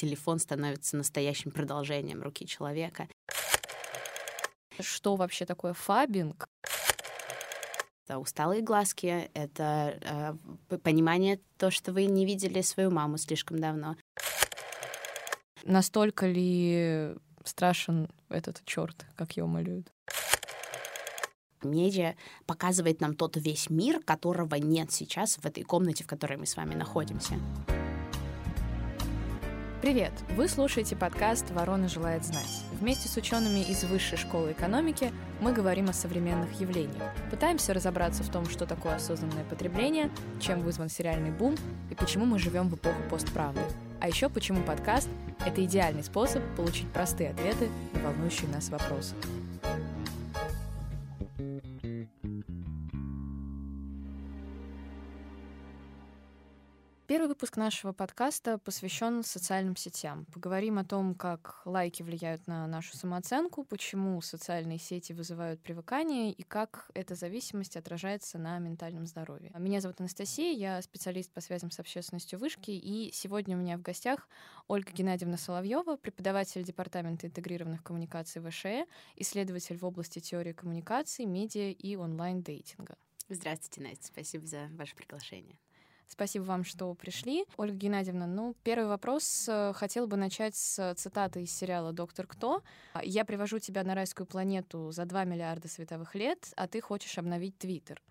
телефон становится настоящим продолжением руки человека. Что вообще такое фабинг? Это усталые глазки, это э, понимание то, что вы не видели свою маму слишком давно. Настолько ли страшен этот черт, как его малюют? Медиа показывает нам тот весь мир, которого нет сейчас в этой комнате, в которой мы с вами находимся. Привет! Вы слушаете подкаст «Ворона желает знать». Вместе с учеными из Высшей школы экономики мы говорим о современных явлениях. Пытаемся разобраться в том, что такое осознанное потребление, чем вызван сериальный бум и почему мы живем в эпоху постправды. А еще почему подкаст — это идеальный способ получить простые ответы на волнующие нас вопросы. Выпуск нашего подкаста посвящен социальным сетям. Поговорим о том, как лайки влияют на нашу самооценку, почему социальные сети вызывают привыкание и как эта зависимость отражается на ментальном здоровье. Меня зовут Анастасия, я специалист по связям с общественностью вышки, и сегодня у меня в гостях Ольга Геннадьевна Соловьева, преподаватель Департамента интегрированных коммуникаций ВШЭ, исследователь в области теории коммуникаций, медиа и онлайн-дейтинга. Здравствуйте, Настя, спасибо за ваше приглашение. Спасибо вам, что пришли. Ольга Геннадьевна, ну, первый вопрос. Э, хотела бы начать с цитаты из сериала «Доктор Кто». «Я привожу тебя на райскую планету за 2 миллиарда световых лет, а ты хочешь обновить Твиттер».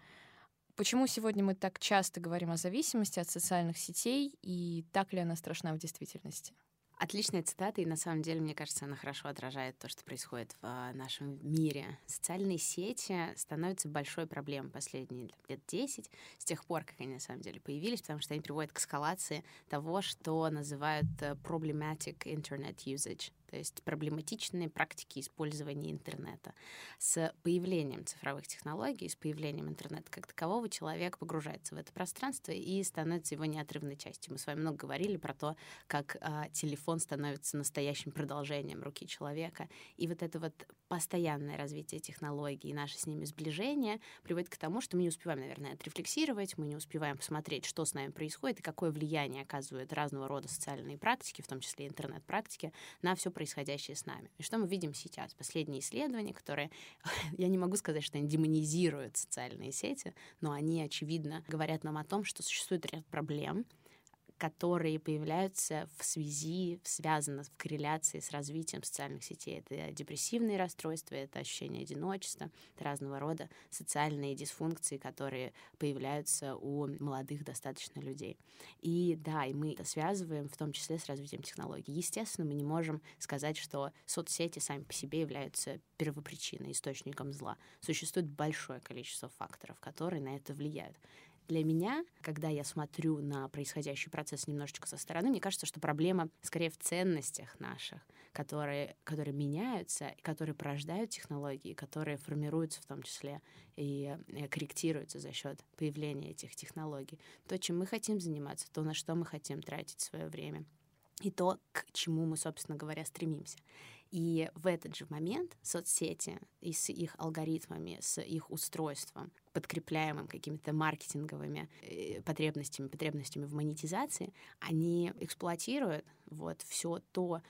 Почему сегодня мы так часто говорим о зависимости от социальных сетей, и так ли она страшна в действительности? Отличная цитата, и на самом деле, мне кажется, она хорошо отражает то, что происходит в нашем мире. Социальные сети становятся большой проблемой последние лет 10, с тех пор, как они на самом деле появились, потому что они приводят к эскалации того, что называют э, problematic internet usage, то есть проблематичные практики использования интернета. С появлением цифровых технологий, с появлением интернета как такового, человек погружается в это пространство и становится его неотрывной частью. Мы с вами много говорили про то, как э, телефон становится настоящим продолжением руки человека. И вот это вот постоянное развитие технологий и наше с ними сближение приводит к тому, что мы не успеваем, наверное, отрефлексировать, мы не успеваем посмотреть, что с нами происходит и какое влияние оказывают разного рода социальные практики, в том числе интернет-практики, на все происходящее с нами. И что мы видим сейчас? Последние исследования, которые, я не могу сказать, что они демонизируют социальные сети, но они, очевидно, говорят нам о том, что существует ряд проблем, которые появляются в связи, связаны в корреляции с развитием социальных сетей. Это депрессивные расстройства, это ощущение одиночества, это разного рода социальные дисфункции, которые появляются у молодых достаточно людей. И да, и мы это связываем в том числе с развитием технологий. Естественно, мы не можем сказать, что соцсети сами по себе являются первопричиной, источником зла. Существует большое количество факторов, которые на это влияют. Для меня, когда я смотрю на происходящий процесс немножечко со стороны, мне кажется, что проблема скорее в ценностях наших, которые, которые меняются, которые порождают технологии, которые формируются в том числе и э, корректируются за счет появления этих технологий. То, чем мы хотим заниматься, то, на что мы хотим тратить свое время и то, к чему мы, собственно говоря, стремимся. И в этот же момент соцсети и с их алгоритмами, с их устройством, подкрепляемым какими-то маркетинговыми э, потребностями, потребностями в монетизации, они эксплуатируют вот все то,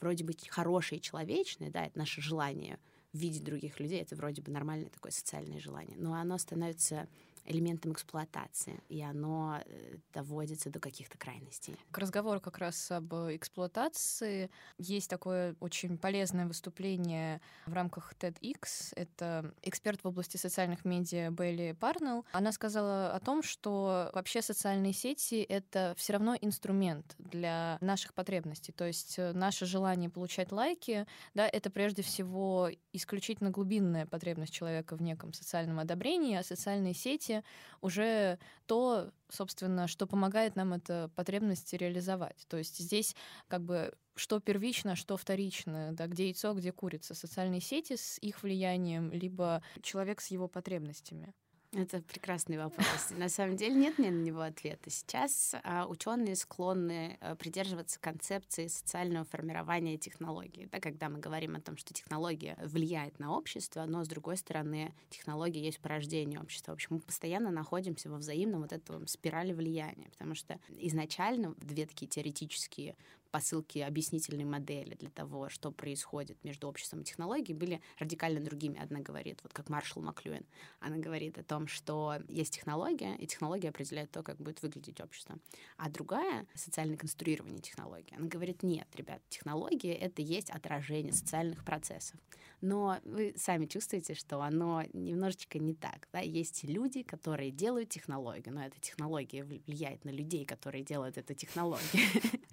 вроде бы хорошее и человечное, да, это наше желание видеть других людей, это вроде бы нормальное такое социальное желание, но оно становится элементом эксплуатации, и оно э, доводится до каких-то крайностей. К разговору как раз об эксплуатации есть такое очень полезное выступление в рамках TEDx. Это эксперт в области социальных медиа Бейли Парнелл. Она сказала о том, что вообще социальные сети — это все равно инструмент для наших потребностей. То есть э, наше желание получать лайки, да, это прежде всего исключительно глубинная потребность человека в неком социальном одобрении, а социальные сети сути, уже то, собственно, что помогает нам эту потребность реализовать. То есть здесь как бы что первично, что вторично, да, где яйцо, где курица, социальные сети с их влиянием, либо человек с его потребностями. Это прекрасный вопрос. На самом деле нет мне на него ответа. Сейчас а, ученые склонны а, придерживаться концепции социального формирования технологий. Да, когда мы говорим о том, что технология влияет на общество, но с другой стороны технология есть порождение общества. В общем, мы постоянно находимся во взаимном вот этом спирали влияния, потому что изначально две такие теоретические посылки объяснительной модели для того, что происходит между обществом и технологией, были радикально другими. Одна говорит, вот как Маршал Маклюэн, она говорит о том, что есть технология, и технология определяет то, как будет выглядеть общество. А другая — социальное конструирование технологии. Она говорит, нет, ребят, технология — это есть отражение социальных процессов. Но вы сами чувствуете, что оно немножечко не так. Да? Есть люди, которые делают технологию, но эта технология влияет на людей, которые делают эту технологию.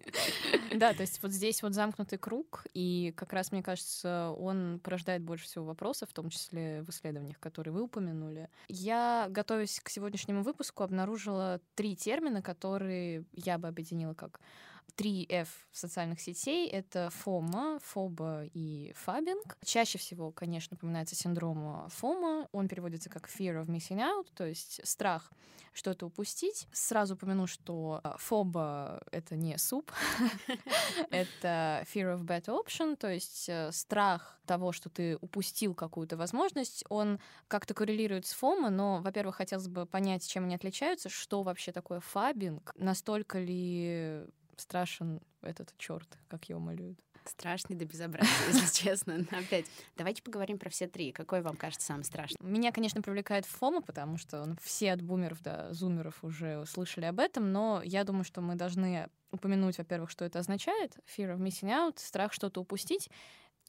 Да, то есть вот здесь вот замкнутый круг, и как раз, мне кажется, он порождает больше всего вопросов, в том числе в исследованиях, которые вы упомянули. Я, готовясь к сегодняшнему выпуску, обнаружила три термина, которые я бы объединила как три F социальных сетей — это фома, фоба и фабинг. Чаще всего, конечно, упоминается синдром фома. Он переводится как fear of missing out, то есть страх что-то упустить. Сразу упомяну, что а, фоба — это не суп, это fear of bad option, то есть э, страх того, что ты упустил какую-то возможность, он как-то коррелирует с фома, но, во-первых, хотелось бы понять, чем они отличаются, что вообще такое фабинг, настолько ли страшен этот черт, как его малюют. Страшный до безобразия, если честно. Но опять, давайте поговорим про все три. Какой вам кажется самым страшным? Меня, конечно, привлекает ФОМа, потому что ну, все от бумеров до зумеров уже слышали об этом, но я думаю, что мы должны упомянуть, во-первых, что это означает. Fear of missing out, страх что-то упустить.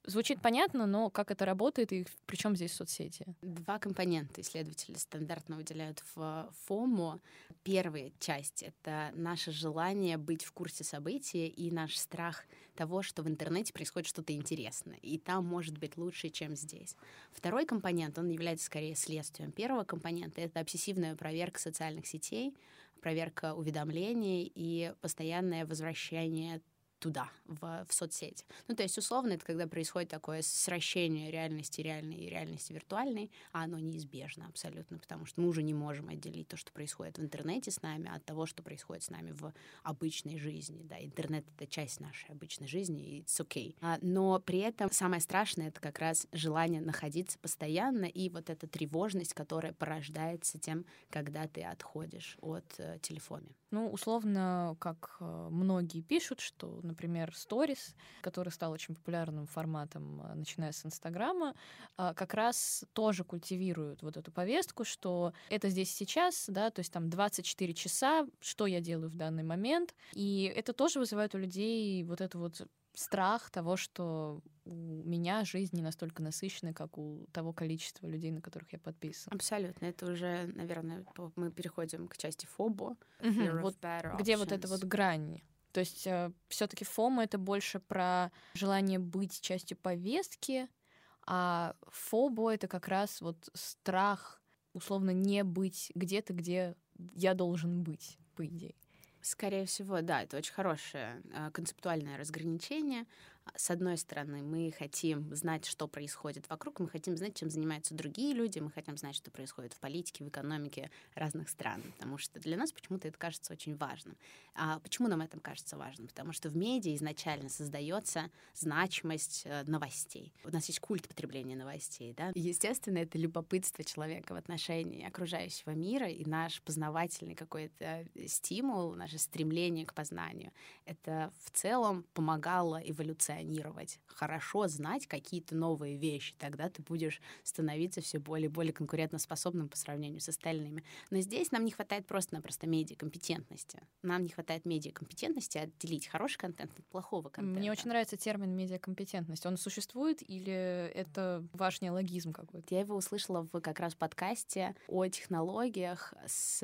Звучит понятно, но как это работает и при чем здесь соцсети? Два компонента исследователи стандартно выделяют в ФОМО. Первая часть — это наше желание быть в курсе событий и наш страх того, что в интернете происходит что-то интересное, и там может быть лучше, чем здесь. Второй компонент, он является скорее следствием первого компонента — это обсессивная проверка социальных сетей, проверка уведомлений и постоянное возвращение туда, в, в соцсети. Ну, то есть, условно, это когда происходит такое сращение реальности реальной и реальности виртуальной, а оно неизбежно абсолютно, потому что мы уже не можем отделить то, что происходит в интернете с нами, от того, что происходит с нами в обычной жизни. Да, интернет — это часть нашей обычной жизни, и it's okay. А, но при этом самое страшное — это как раз желание находиться постоянно и вот эта тревожность, которая порождается тем, когда ты отходишь от э, телефона. Ну, условно, как э, многие пишут, что например, Stories, который стал очень популярным форматом, э, начиная с Инстаграма, а, как раз тоже культивируют вот эту повестку, что это здесь сейчас, да, то есть там 24 часа, что я делаю в данный момент, и это тоже вызывает у людей вот эту вот страх того, что у меня жизнь не настолько насыщенная, как у того количества людей, на которых я подписан. Абсолютно. Это уже, наверное, мы переходим к части фобо. Угу. Вот, где вот эта вот грань то есть э, все-таки фома это больше про желание быть частью повестки, а фобо это как раз вот страх условно не быть где-то, где я должен быть, по идее. Скорее всего, да, это очень хорошее э, концептуальное разграничение. С одной стороны, мы хотим знать, что происходит вокруг, мы хотим знать, чем занимаются другие люди, мы хотим знать, что происходит в политике, в экономике разных стран, потому что для нас почему-то это кажется очень важным. А почему нам это кажется важным? Потому что в медиа изначально создается значимость э, новостей. У нас есть культ потребления новостей, да? Естественно, это любопытство человека в отношении окружающего мира и наш познавательный какой-то стимул, наше стремление к познанию. Это в целом помогало эволюции позиционировать, хорошо знать какие-то новые вещи, тогда ты будешь становиться все более и более конкурентоспособным по сравнению с остальными. Но здесь нам не хватает просто-напросто медиакомпетентности. Нам не хватает медиакомпетентности отделить хороший контент от плохого контента. Мне очень нравится термин медиакомпетентность. Он существует или это ваш неологизм какой-то? Я его услышала в как раз подкасте о технологиях с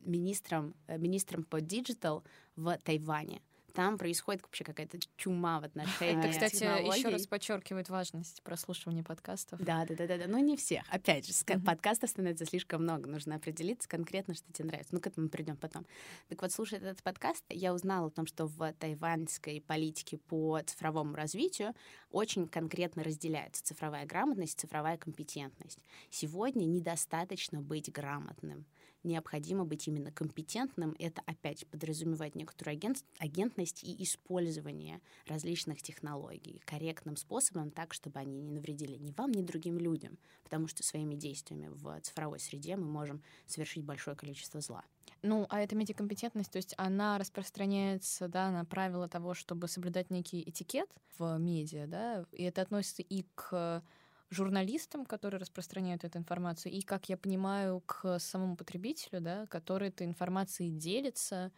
министром, э, министром по digital в Тайване там происходит вообще какая-то чума в отношении Это, кстати, еще раз подчеркивает важность прослушивания подкастов. Да, да, да, да, да. Ну, не всех. Опять же, подкастов становится слишком много. Нужно определиться конкретно, что тебе нравится. Ну, к этому придем потом. Так вот, слушая этот подкаст, я узнала о том, что в тайваньской политике по цифровому развитию очень конкретно разделяются цифровая грамотность и цифровая компетентность. Сегодня недостаточно быть грамотным необходимо быть именно компетентным. Это опять подразумевает некоторую агент, агентность и использование различных технологий корректным способом, так, чтобы они не навредили ни вам, ни другим людям, потому что своими действиями в цифровой среде мы можем совершить большое количество зла. Ну, а эта медиакомпетентность, то есть она распространяется, да, на правила того, чтобы соблюдать некий этикет в медиа, да, и это относится и к журналистам, которые распространяют эту информацию, и, как я понимаю, к самому потребителю, да, который этой информацией делится.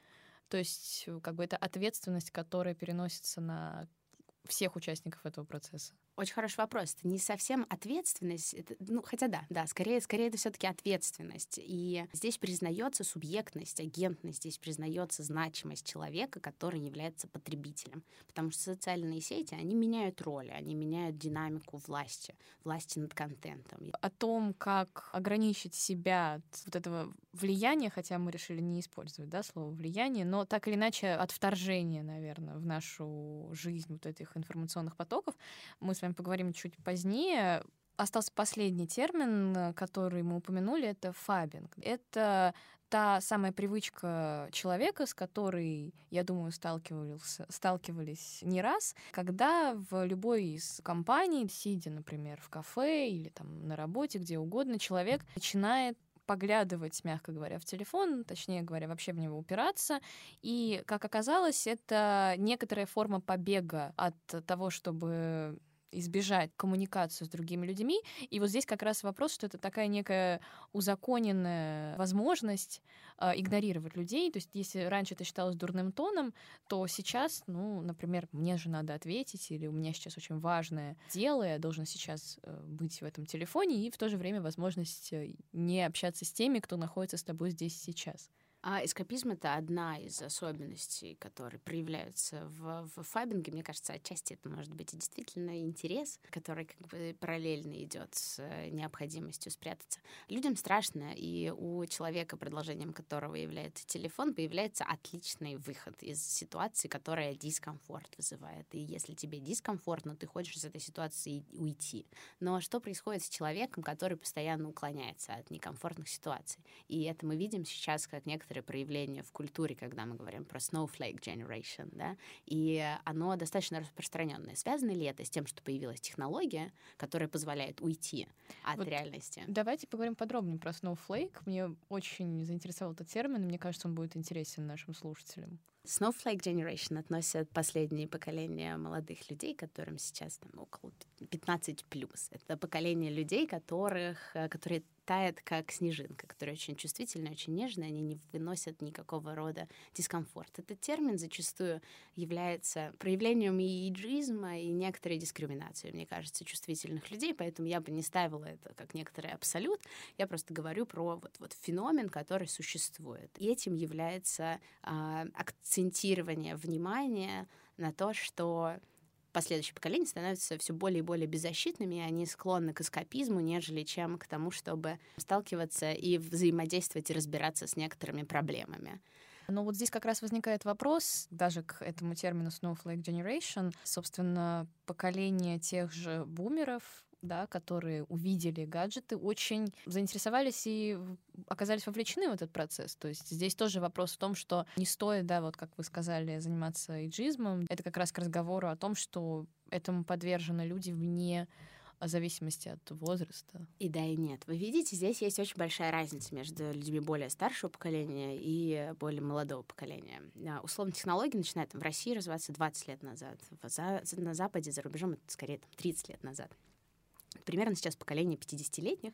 То есть, как бы это ответственность, которая переносится на всех участников этого процесса. Очень хороший вопрос. Это не совсем ответственность, это, ну хотя да, да, скорее, скорее это все-таки ответственность. И здесь признается субъектность, агентность, здесь признается значимость человека, который является потребителем, потому что социальные сети они меняют роли, они меняют динамику власти, власти над контентом. О том, как ограничить себя от вот этого влияния, хотя мы решили не использовать, да, слово влияние, но так или иначе от вторжения, наверное, в нашу жизнь вот этих информационных потоков, мы с вами поговорим чуть позднее. Остался последний термин, который мы упомянули, это фабинг. Это та самая привычка человека, с которой, я думаю, сталкивались, сталкивались не раз, когда в любой из компаний, сидя, например, в кафе или там на работе, где угодно, человек начинает поглядывать, мягко говоря, в телефон, точнее говоря, вообще в него упираться. И, как оказалось, это некоторая форма побега от того, чтобы избежать коммуникацию с другими людьми. И вот здесь как раз вопрос, что это такая некая узаконенная возможность э, игнорировать людей. То есть если раньше это считалось дурным тоном, то сейчас, ну, например, мне же надо ответить, или у меня сейчас очень важное дело, я должен сейчас э, быть в этом телефоне, и в то же время возможность э, не общаться с теми, кто находится с тобой здесь сейчас. А эскапизм — это одна из особенностей, которые проявляются в, в фабинге. Мне кажется, отчасти это может быть и действительно интерес, который как бы параллельно идет с э, необходимостью спрятаться. Людям страшно, и у человека, продолжением которого является телефон, появляется отличный выход из ситуации, которая дискомфорт вызывает. И если тебе дискомфортно, ты хочешь из этой ситуации уйти. Но что происходит с человеком, который постоянно уклоняется от некомфортных ситуаций? И это мы видим сейчас, как некоторые некоторые проявления в культуре, когда мы говорим про snowflake generation, да, и оно достаточно распространенное. Связано ли это с тем, что появилась технология, которая позволяет уйти от вот реальности? Давайте поговорим подробнее про snowflake. Мне очень заинтересовал этот термин, и мне кажется, он будет интересен нашим слушателям. Snowflake Generation относят последние поколения молодых людей, которым сейчас там около 15 плюс. Это поколение людей, которых, э, которые тает как снежинка, которые очень чувствительные, очень нежные, они не выносят никакого рода дискомфорт. Этот термин зачастую является проявлением иджизма, и некоторой дискриминации, мне кажется, чувствительных людей, поэтому я бы не ставила это как некоторый абсолют, я просто говорю про вот, вот феномен, который существует. И этим является э, акцентирование внимания на то, что последующие поколения становятся все более и более беззащитными, и они склонны к эскапизму, нежели чем к тому, чтобы сталкиваться и взаимодействовать и разбираться с некоторыми проблемами. Но вот здесь как раз возникает вопрос, даже к этому термину Snowflake Generation, собственно, поколение тех же бумеров, да, которые увидели гаджеты, очень заинтересовались и оказались вовлечены в этот процесс. То есть здесь тоже вопрос в том, что не стоит, да, вот как вы сказали, заниматься эйджизмом. Это как раз к разговору о том, что этому подвержены люди вне зависимости от возраста. И да, и нет. Вы видите, здесь есть очень большая разница между людьми более старшего поколения и более молодого поколения. Условно, технологии начинают в России развиваться 20 лет назад. На Западе, за рубежом, это скорее там, 30 лет назад. Примерно сейчас поколение 50-летних,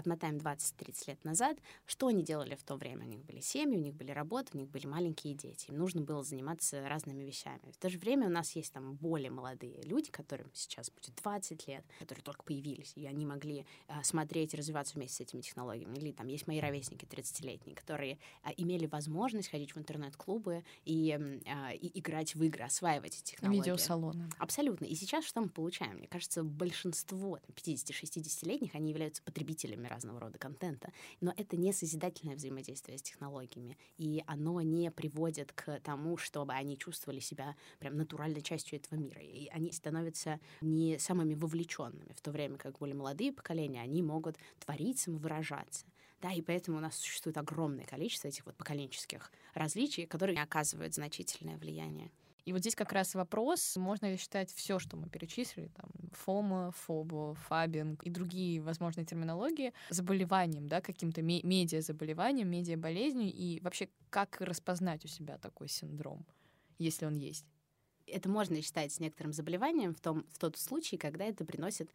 отмотаем 20-30 лет назад, что они делали в то время? У них были семьи, у них были работы, у них были маленькие дети. Им нужно было заниматься разными вещами. В то же время у нас есть там более молодые люди, которым сейчас будет 20 лет, которые только появились, и они могли а, смотреть и развиваться вместе с этими технологиями. Или там есть мои ровесники 30-летние, которые а, имели возможность ходить в интернет-клубы и, а, и играть в игры, осваивать эти технологии. Видеосалоны. Абсолютно. И сейчас что мы получаем? Мне кажется, большинство 50-60-летних, они являются потребителями разного рода контента, но это не созидательное взаимодействие с технологиями, и оно не приводит к тому, чтобы они чувствовали себя прям натуральной частью этого мира, и они становятся не самыми вовлеченными, в то время как более молодые поколения, они могут творить, самовыражаться. Да, и поэтому у нас существует огромное количество этих вот поколенческих различий, которые оказывают значительное влияние. И вот здесь как раз вопрос, можно ли считать все, что мы перечислили, там, фома, фобо, фабинг и другие возможные терминологии, заболеванием, да, каким-то медиа-заболеванием, медиа-болезнью, и вообще как распознать у себя такой синдром, если он есть? Это можно считать некоторым заболеванием в, том, в тот случай, когда это приносит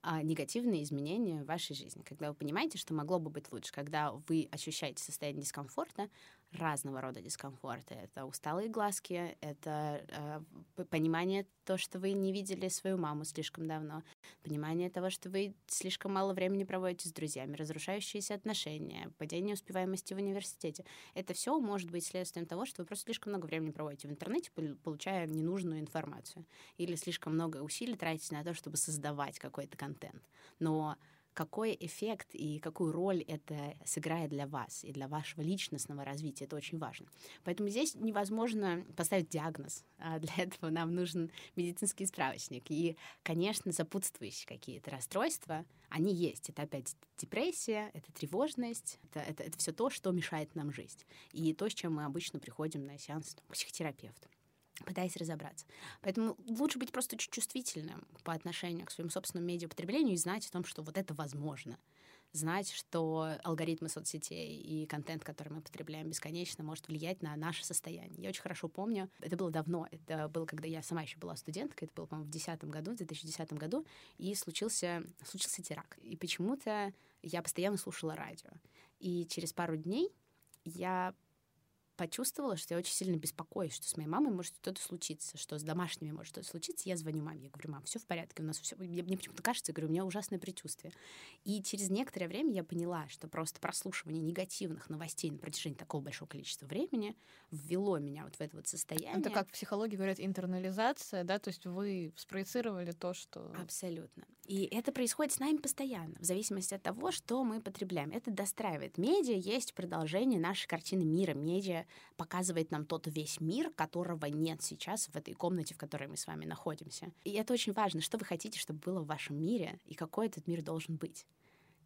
а, негативные изменения в вашей жизни, когда вы понимаете, что могло бы быть лучше, когда вы ощущаете состояние дискомфорта, разного рода дискомфорта. Это усталые глазки, это э, понимание то, что вы не видели свою маму слишком давно, понимание того, что вы слишком мало времени проводите с друзьями, разрушающиеся отношения, падение успеваемости в университете. Это все может быть следствием того, что вы просто слишком много времени проводите в интернете, получая ненужную информацию, или слишком много усилий тратите на то, чтобы создавать какой-то контент. Но какой эффект и какую роль это сыграет для вас и для вашего личностного развития. Это очень важно. Поэтому здесь невозможно поставить диагноз. А для этого нам нужен медицинский справочник. И, конечно, сопутствующие какие-то расстройства, они есть. Это опять депрессия, это тревожность, это, это, это все то, что мешает нам жить. И то, с чем мы обычно приходим на сеанс к психотерапевту пытаясь разобраться. Поэтому лучше быть просто чуть чувствительным по отношению к своему собственному медиапотреблению и знать о том, что вот это возможно. Знать, что алгоритмы соцсетей и контент, который мы потребляем бесконечно, может влиять на наше состояние. Я очень хорошо помню, это было давно, это было, когда я сама еще была студенткой, это было, по-моему, в 2010 году, в 2010 году, и случился, случился теракт. И почему-то я постоянно слушала радио. И через пару дней я почувствовала, что я очень сильно беспокоюсь, что с моей мамой может что-то случиться, что с домашними может что-то случиться. Я звоню маме, я говорю, мам, все в порядке, у нас все. Мне, мне почему-то кажется, я говорю, у меня ужасное предчувствие. И через некоторое время я поняла, что просто прослушивание негативных новостей на протяжении такого большого количества времени ввело меня вот в это вот состояние. Это как в психологии говорят интернализация, да, то есть вы спроецировали то, что... Абсолютно. И это происходит с нами постоянно, в зависимости от того, что мы потребляем. Это достраивает. Медиа есть продолжение нашей картины мира. Медиа показывает нам тот весь мир, которого нет сейчас в этой комнате, в которой мы с вами находимся. И это очень важно, что вы хотите, чтобы было в вашем мире, и какой этот мир должен быть.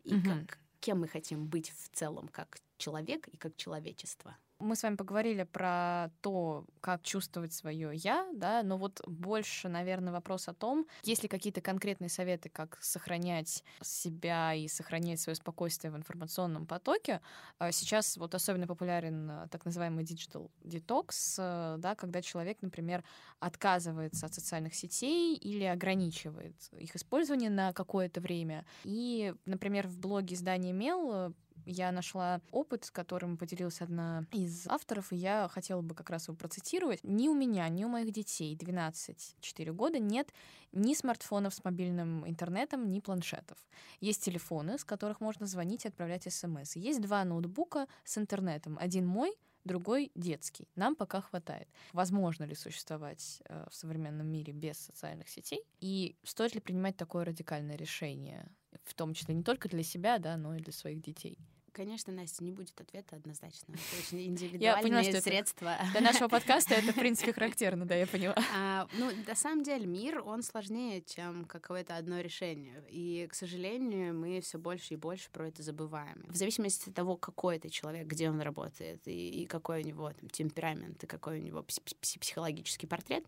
И угу. как, кем мы хотим быть в целом, как человек и как человечество мы с вами поговорили про то, как чувствовать свое я, да, но вот больше, наверное, вопрос о том, есть ли какие-то конкретные советы, как сохранять себя и сохранять свое спокойствие в информационном потоке. А сейчас вот особенно популярен э, так называемый digital detox, э, да, когда человек, например, отказывается от социальных сетей или ограничивает их использование на какое-то время. И, например, в блоге издания Мел я нашла опыт, с которым поделилась одна из авторов, и я хотела бы как раз его процитировать. Ни у меня, ни у моих детей 12-4 года нет ни смартфонов с мобильным интернетом, ни планшетов. Есть телефоны, с которых можно звонить и отправлять смс. Есть два ноутбука с интернетом. Один мой, другой детский. Нам пока хватает. Возможно ли существовать э, в современном мире без социальных сетей? И стоит ли принимать такое радикальное решение, в том числе не только для себя, да, но и для своих детей? Конечно, Настя, не будет ответа однозначно. Это очень индивидуальные я средства. Для нашего подкаста это, в принципе, характерно, да, я поняла. А, ну, на самом деле, мир, он сложнее, чем какое-то одно решение. И, к сожалению, мы все больше и больше про это забываем. В зависимости от того, какой это человек, где он работает, и, и какой у него там, темперамент, и какой у него психологический портрет,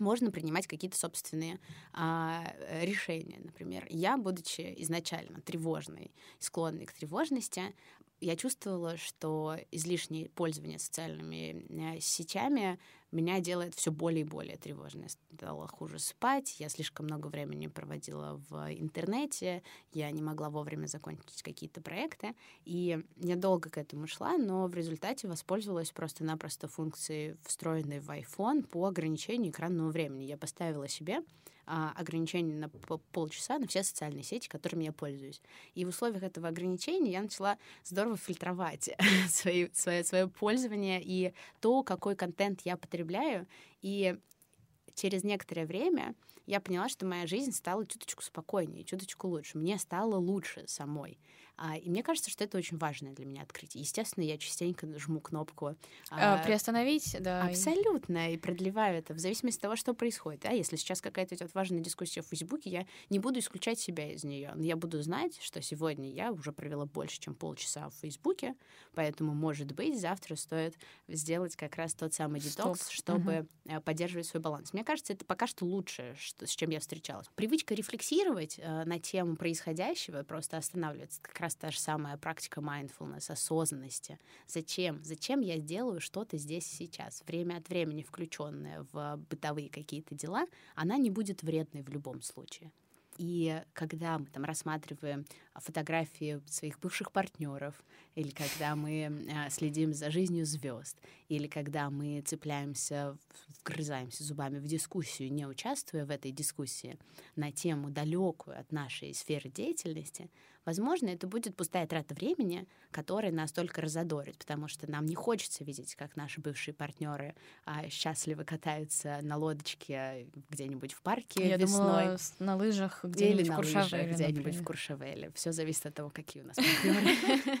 можно принимать какие-то собственные а, решения. Например, я, будучи изначально тревожной, склонной к тревожности, я чувствовала, что излишнее пользование социальными э, сетями меня делает все более и более тревожной. Стало хуже спать, я слишком много времени проводила в интернете, я не могла вовремя закончить какие-то проекты, и я долго к этому шла, но в результате воспользовалась просто-напросто функцией, встроенной в iPhone по ограничению экранного времени. Я поставила себе а, ограничение на полчаса на все социальные сети, которыми я пользуюсь. И в условиях этого ограничения я начала здорово фильтровать свои, свое, свое пользование и то, какой контент я потребляю. И через некоторое время я поняла, что моя жизнь стала чуточку спокойнее, чуточку лучше. Мне стало лучше самой. А, и мне кажется, что это очень важное для меня открытие. Естественно, я частенько жму кнопку а, а, приостановить, да. Абсолютно, и продлеваю это в зависимости от того, что происходит. Да? Если сейчас какая-то идет важная дискуссия в Фейсбуке, я не буду исключать себя из нее. Но я буду знать, что сегодня я уже провела больше, чем полчаса в Фейсбуке, поэтому, может быть, завтра стоит сделать как раз тот самый детокс, Стоп. чтобы угу. поддерживать свой баланс. Мне кажется, это пока что лучше, что, с чем я встречалась. Привычка рефлексировать э, на тему происходящего, просто останавливаться, как раз та же самая практика mindfulness, осознанности. Зачем? Зачем я делаю что-то здесь и сейчас? Время от времени включенная в бытовые какие-то дела, она не будет вредной в любом случае. И когда мы там рассматриваем фотографии своих бывших партнеров, или когда мы а, следим за жизнью звезд, или когда мы цепляемся, вгрызаемся зубами в дискуссию, не участвуя в этой дискуссии на тему далекую от нашей сферы деятельности, Возможно, это будет пустая трата времени, которая нас только разодорит, потому что нам не хочется видеть, как наши бывшие партнеры а, счастливо катаются на лодочке где-нибудь в парке Я весной. Думала, на лыжах где-нибудь в Куршавеле. Где-нибудь в Куршавеле. Все зависит от того, какие у нас партнеры.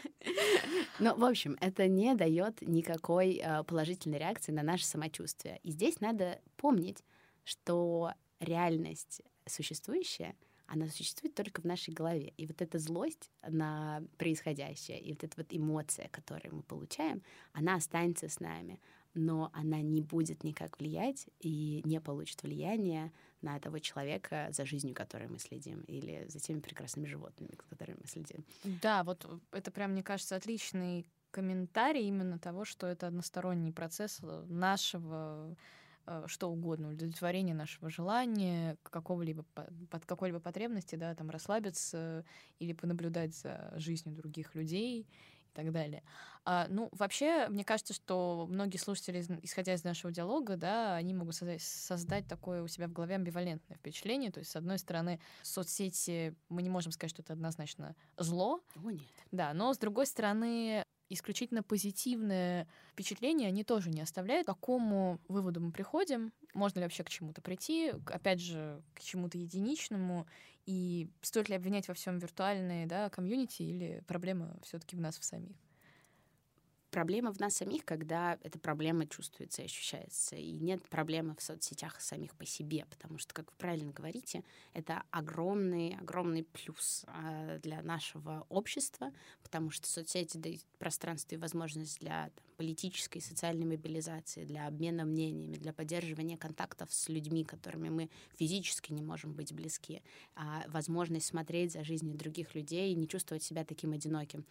Но, в общем, это не дает никакой а, положительной реакции на наше самочувствие. И здесь надо помнить, что реальность существующая — она существует только в нашей голове. И вот эта злость на происходящее, и вот эта вот эмоция, которую мы получаем, она останется с нами, но она не будет никак влиять и не получит влияния на того человека, за жизнью которой мы следим, или за теми прекрасными животными, за которыми мы следим. Да, вот это прям, мне кажется, отличный комментарий именно того, что это односторонний процесс нашего Э, что угодно, удовлетворение нашего желания, какого-либо, под какой-либо потребности, да, там расслабиться или понаблюдать за жизнью других людей и так далее. А, ну, вообще, мне кажется, что многие слушатели, исходя из нашего диалога, да, они могут создать, создать такое у себя в голове амбивалентное впечатление. То есть, с одной стороны, соцсети, мы не можем сказать, что это однозначно зло. О, нет. Да, но с другой стороны, исключительно позитивное впечатление они тоже не оставляют. К какому выводу мы приходим? Можно ли вообще к чему-то прийти? Опять же, к чему-то единичному? И стоит ли обвинять во всем виртуальные да, комьюнити или проблема все-таки в нас в самих? Проблема в нас самих, когда эта проблема чувствуется и ощущается. И нет проблемы в соцсетях самих по себе, потому что, как вы правильно говорите, это огромный, огромный плюс а, для нашего общества, потому что соцсети дают пространство и возможность для там, политической и социальной мобилизации, для обмена мнениями, для поддерживания контактов с людьми, которыми мы физически не можем быть близки, а возможность смотреть за жизнью других людей и не чувствовать себя таким одиноким.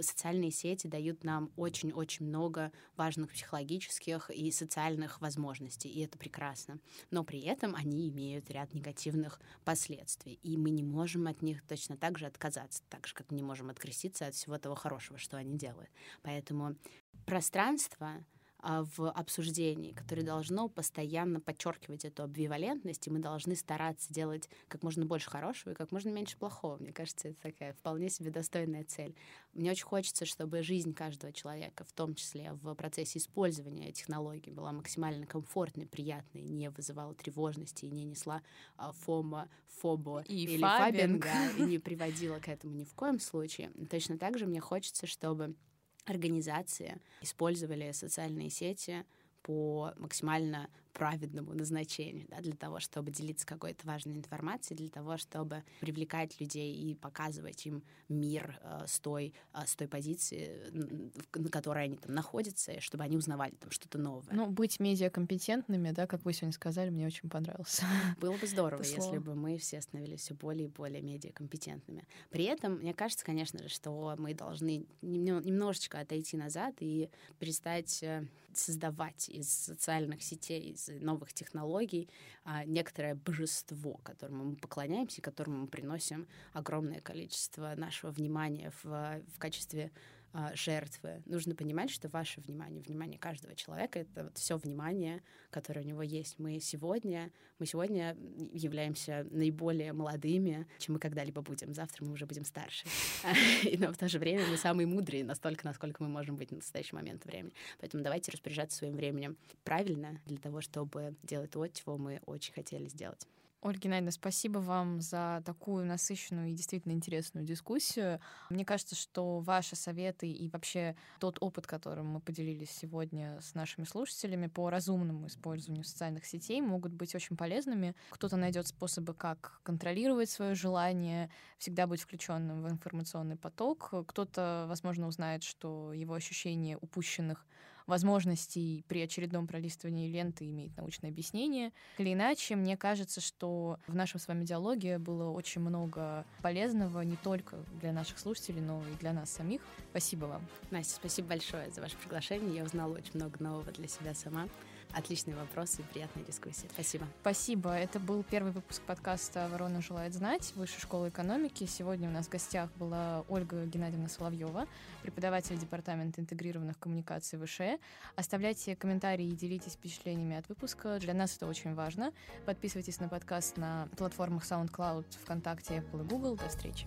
Социальные сети дают нам очень-очень много важных психологических и социальных возможностей, и это прекрасно. Но при этом они имеют ряд негативных последствий, и мы не можем от них точно так же отказаться, так же, как не можем откреститься от всего того хорошего, что они делают. Поэтому пространство в обсуждении, которое должно постоянно подчеркивать эту амбивалентность, и мы должны стараться делать как можно больше хорошего и как можно меньше плохого. Мне кажется, это такая вполне себе достойная цель. Мне очень хочется, чтобы жизнь каждого человека, в том числе в процессе использования технологий, была максимально комфортной, приятной, не вызывала тревожности и не несла а, фома, фобо и или фабинг, фабинга, и не приводила к этому ни в коем случае. Точно так же мне хочется, чтобы организации использовали социальные сети по максимально праведному назначению, да, для того, чтобы делиться какой-то важной информацией, для того, чтобы привлекать людей и показывать им мир э, с, той, э, с той позиции, на которой они там находятся, чтобы они узнавали там что-то новое. Ну, быть медиакомпетентными, да, как вы сегодня сказали, мне очень понравилось. Было бы здорово, если бы мы все становились все более и более медиакомпетентными. При этом, мне кажется, конечно же, что мы должны немножечко отойти назад и перестать э, создавать из социальных сетей, из новых технологий а, некоторое божество, которому мы поклоняемся, которому мы приносим огромное количество нашего внимания в, в качестве а, жертвы. Нужно понимать, что ваше внимание, внимание каждого человека — это вот все внимание, которое у него есть. Мы сегодня, мы сегодня являемся наиболее молодыми, чем мы когда-либо будем. Завтра мы уже будем старше. Но в то же время мы самые мудрые настолько, насколько мы можем быть на настоящий момент времени. Поэтому давайте распоряжаться своим временем правильно для того, чтобы делать то, чего мы очень хотели сделать. Ольга Геннадьевна, спасибо вам за такую насыщенную и действительно интересную дискуссию. Мне кажется, что ваши советы и вообще тот опыт, которым мы поделились сегодня с нашими слушателями по разумному использованию социальных сетей, могут быть очень полезными. Кто-то найдет способы, как контролировать свое желание, всегда быть включенным в информационный поток. Кто-то, возможно, узнает, что его ощущение упущенных возможностей при очередном пролистывании ленты имеет научное объяснение. Или иначе, мне кажется, что в нашем с вами диалоге было очень много полезного не только для наших слушателей, но и для нас самих. Спасибо вам. Настя, спасибо большое за ваше приглашение. Я узнала очень много нового для себя сама. Отличные вопросы и приятная дискуссия. Спасибо. Спасибо. Это был первый выпуск подкаста «Ворона желает знать» Высшей школы экономики. Сегодня у нас в гостях была Ольга Геннадьевна Соловьева, преподаватель Департамента интегрированных коммуникаций ВШЭ. Оставляйте комментарии и делитесь впечатлениями от выпуска. Для нас это очень важно. Подписывайтесь на подкаст на платформах SoundCloud, ВКонтакте, Apple и Google. До встречи.